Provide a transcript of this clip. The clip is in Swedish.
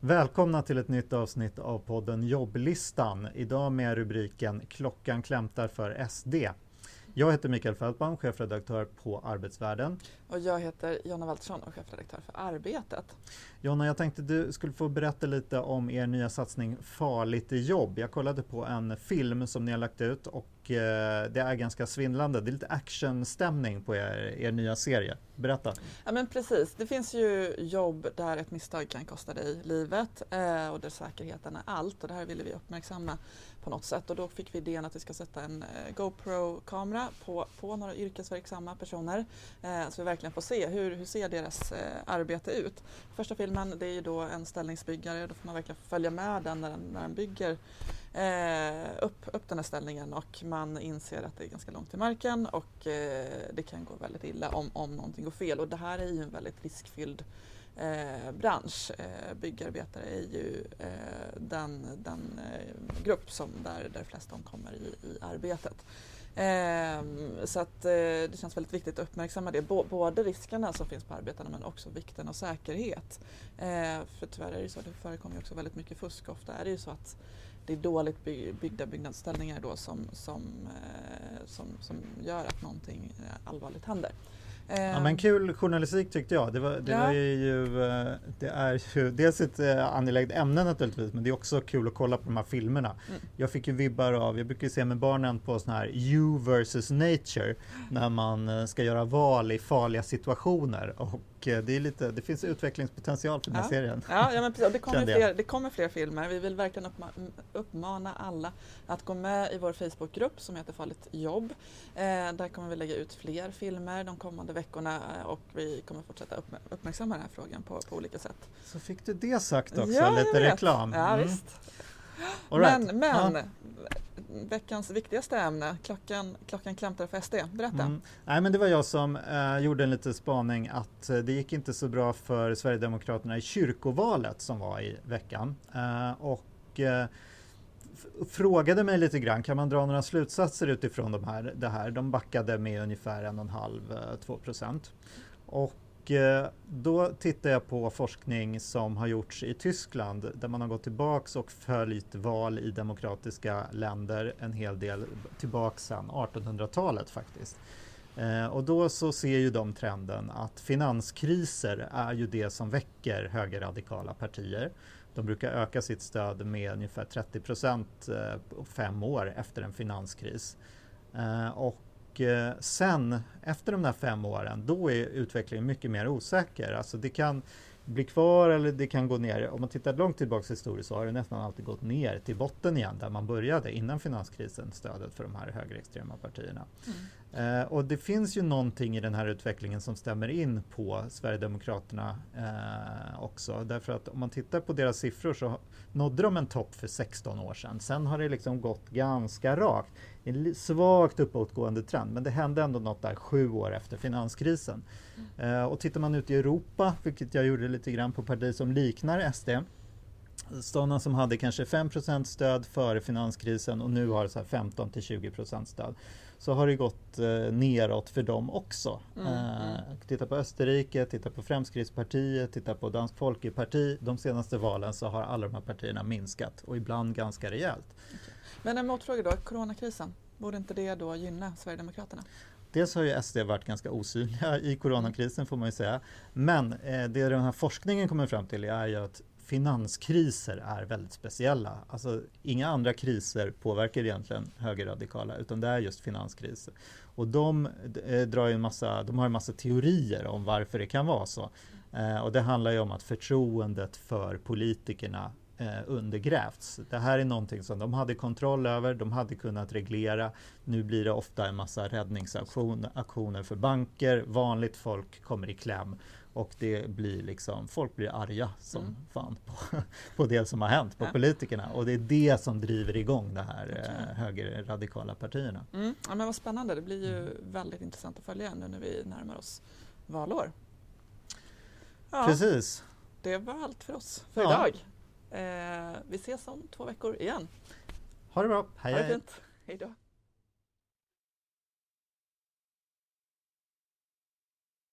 Välkomna till ett nytt avsnitt av podden Jobblistan. Idag med rubriken Klockan klämtar för SD. Jag heter Mikael Fältbaum, chefredaktör på Arbetsvärlden. Och jag heter Jonna Waltersson och chefredaktör för Arbetet. Jonna, jag tänkte du skulle få berätta lite om er nya satsning Farligt i jobb. Jag kollade på en film som ni har lagt ut och eh, det är ganska svindlande. Det är lite actionstämning på er, er nya serie. Berätta. Ja men precis, det finns ju jobb där ett misstag kan kosta dig livet eh, och där säkerheten är allt och det här ville vi uppmärksamma på något sätt och då fick vi idén att vi ska sätta en eh, GoPro-kamera på, på några yrkesverksamma personer eh, så vi verkligen får se hur, hur ser deras eh, arbete ut. Första filmen det är ju då en ställningsbyggare, då får man verkligen följa med den när den, när den bygger Eh, upp, upp den här ställningen och man inser att det är ganska långt till marken och eh, det kan gå väldigt illa om, om någonting går fel och det här är ju en väldigt riskfylld eh, bransch. Eh, byggarbetare är ju eh, den, den eh, grupp som där, där flest omkommer i, i arbetet. Eh, så att eh, det känns väldigt viktigt att uppmärksamma det. både riskerna som finns på arbetarna men också vikten av säkerhet. Eh, för tyvärr är det ju så, det förekommer också väldigt mycket fusk. Ofta är det ju så att det är dåligt byggda byggnadsställningar då som, som, eh, som, som gör att någonting eh, allvarligt händer. Ja, men kul journalistik tyckte jag. Det, var, det, ja. var ju, eh, det är ju dels ett eh, angeläget ämne naturligtvis, men det är också kul att kolla på de här filmerna. Mm. Jag fick ju vibbar av, jag brukar se med barnen på sån här You versus Nature, när man eh, ska göra val i farliga situationer. Och det, är lite, det finns utvecklingspotential för den här serien. Ja, ja men precis. Det, kommer fler, det kommer fler filmer. Vi vill verkligen uppmana alla att gå med i vår Facebookgrupp som heter Farligt jobb. Eh, där kommer vi lägga ut fler filmer de kommande veckorna eh, och vi kommer fortsätta uppmärksamma den här frågan på, på olika sätt. Så fick du det sagt också, ja, lite reklam. Ja, mm. visst. Right. Men, men ja. veckans viktigaste ämne, klockan, klockan klämtar för SD. Berätta. Mm. Nej, men det var jag som eh, gjorde en liten spaning att eh, det gick inte så bra för Sverigedemokraterna i kyrkovalet som var i veckan. Eh, och eh, frågade mig lite grann, kan man dra några slutsatser utifrån de här, det här? De backade med ungefär 1,5-2 eh, procent. Och eh, då tittar jag på forskning som har gjorts i Tyskland där man har gått tillbaks och följt val i demokratiska länder en hel del tillbaks sedan 1800-talet faktiskt. Eh, och då så ser ju de trenden att finanskriser är ju det som väcker högerradikala partier. De brukar öka sitt stöd med ungefär 30 procent eh, fem år efter en finanskris. Eh, och eh, sen, efter de där fem åren, då är utvecklingen mycket mer osäker. Alltså det kan bli kvar eller det kan gå ner. Om man tittar långt tillbaka historiskt så har det nästan alltid gått ner till botten igen där man började innan finanskrisen, stödet för de här högerextrema partierna. Mm. Eh, och det finns ju någonting i den här utvecklingen som stämmer in på Sverigedemokraterna eh, också. Därför att om man tittar på deras siffror så nådde de en topp för 16 år sedan. Sen har det liksom gått ganska rakt. En svagt uppåtgående trend, men det hände ändå något där sju år efter finanskrisen. Mm. Eh, och tittar man ut i Europa, vilket jag gjorde lite grann på partier som liknar SD, sådana som hade kanske 5% stöd före finanskrisen och nu har så 15 till 20% stöd så har det gått eh, neråt för dem också. Mm, eh, mm. Titta på Österrike, titta på Fremskrittspartiet, titta på Dansk Folkeparti. De senaste valen så har alla de här partierna minskat och ibland ganska rejält. Okay. Men en motfråga då, coronakrisen, borde inte det då gynna Sverigedemokraterna? Dels har ju SD varit ganska osynliga i coronakrisen får man ju säga. Men eh, det den här forskningen kommer fram till är ju att finanskriser är väldigt speciella. Alltså, inga andra kriser påverkar egentligen högerradikala utan det är just finanskriser. Och de, eh, drar en massa, de har en massa teorier om varför det kan vara så. Eh, och det handlar ju om att förtroendet för politikerna eh, undergrävts. Det här är någonting som de hade kontroll över, de hade kunnat reglera. Nu blir det ofta en massa räddningsaktioner för banker, vanligt folk kommer i kläm och det blir liksom, folk blir arga som mm. fan på, på det som har hänt på ja. politikerna. Och det är det som driver igång de här eh, högerradikala partierna. Mm. Ja, men vad spännande, det blir ju väldigt intressant att följa nu när vi närmar oss valår. Ja, Precis. Det var allt för oss för ja. idag. Eh, vi ses om två veckor igen. Ha det bra. Hej, ha det hej. Fint. Hej då.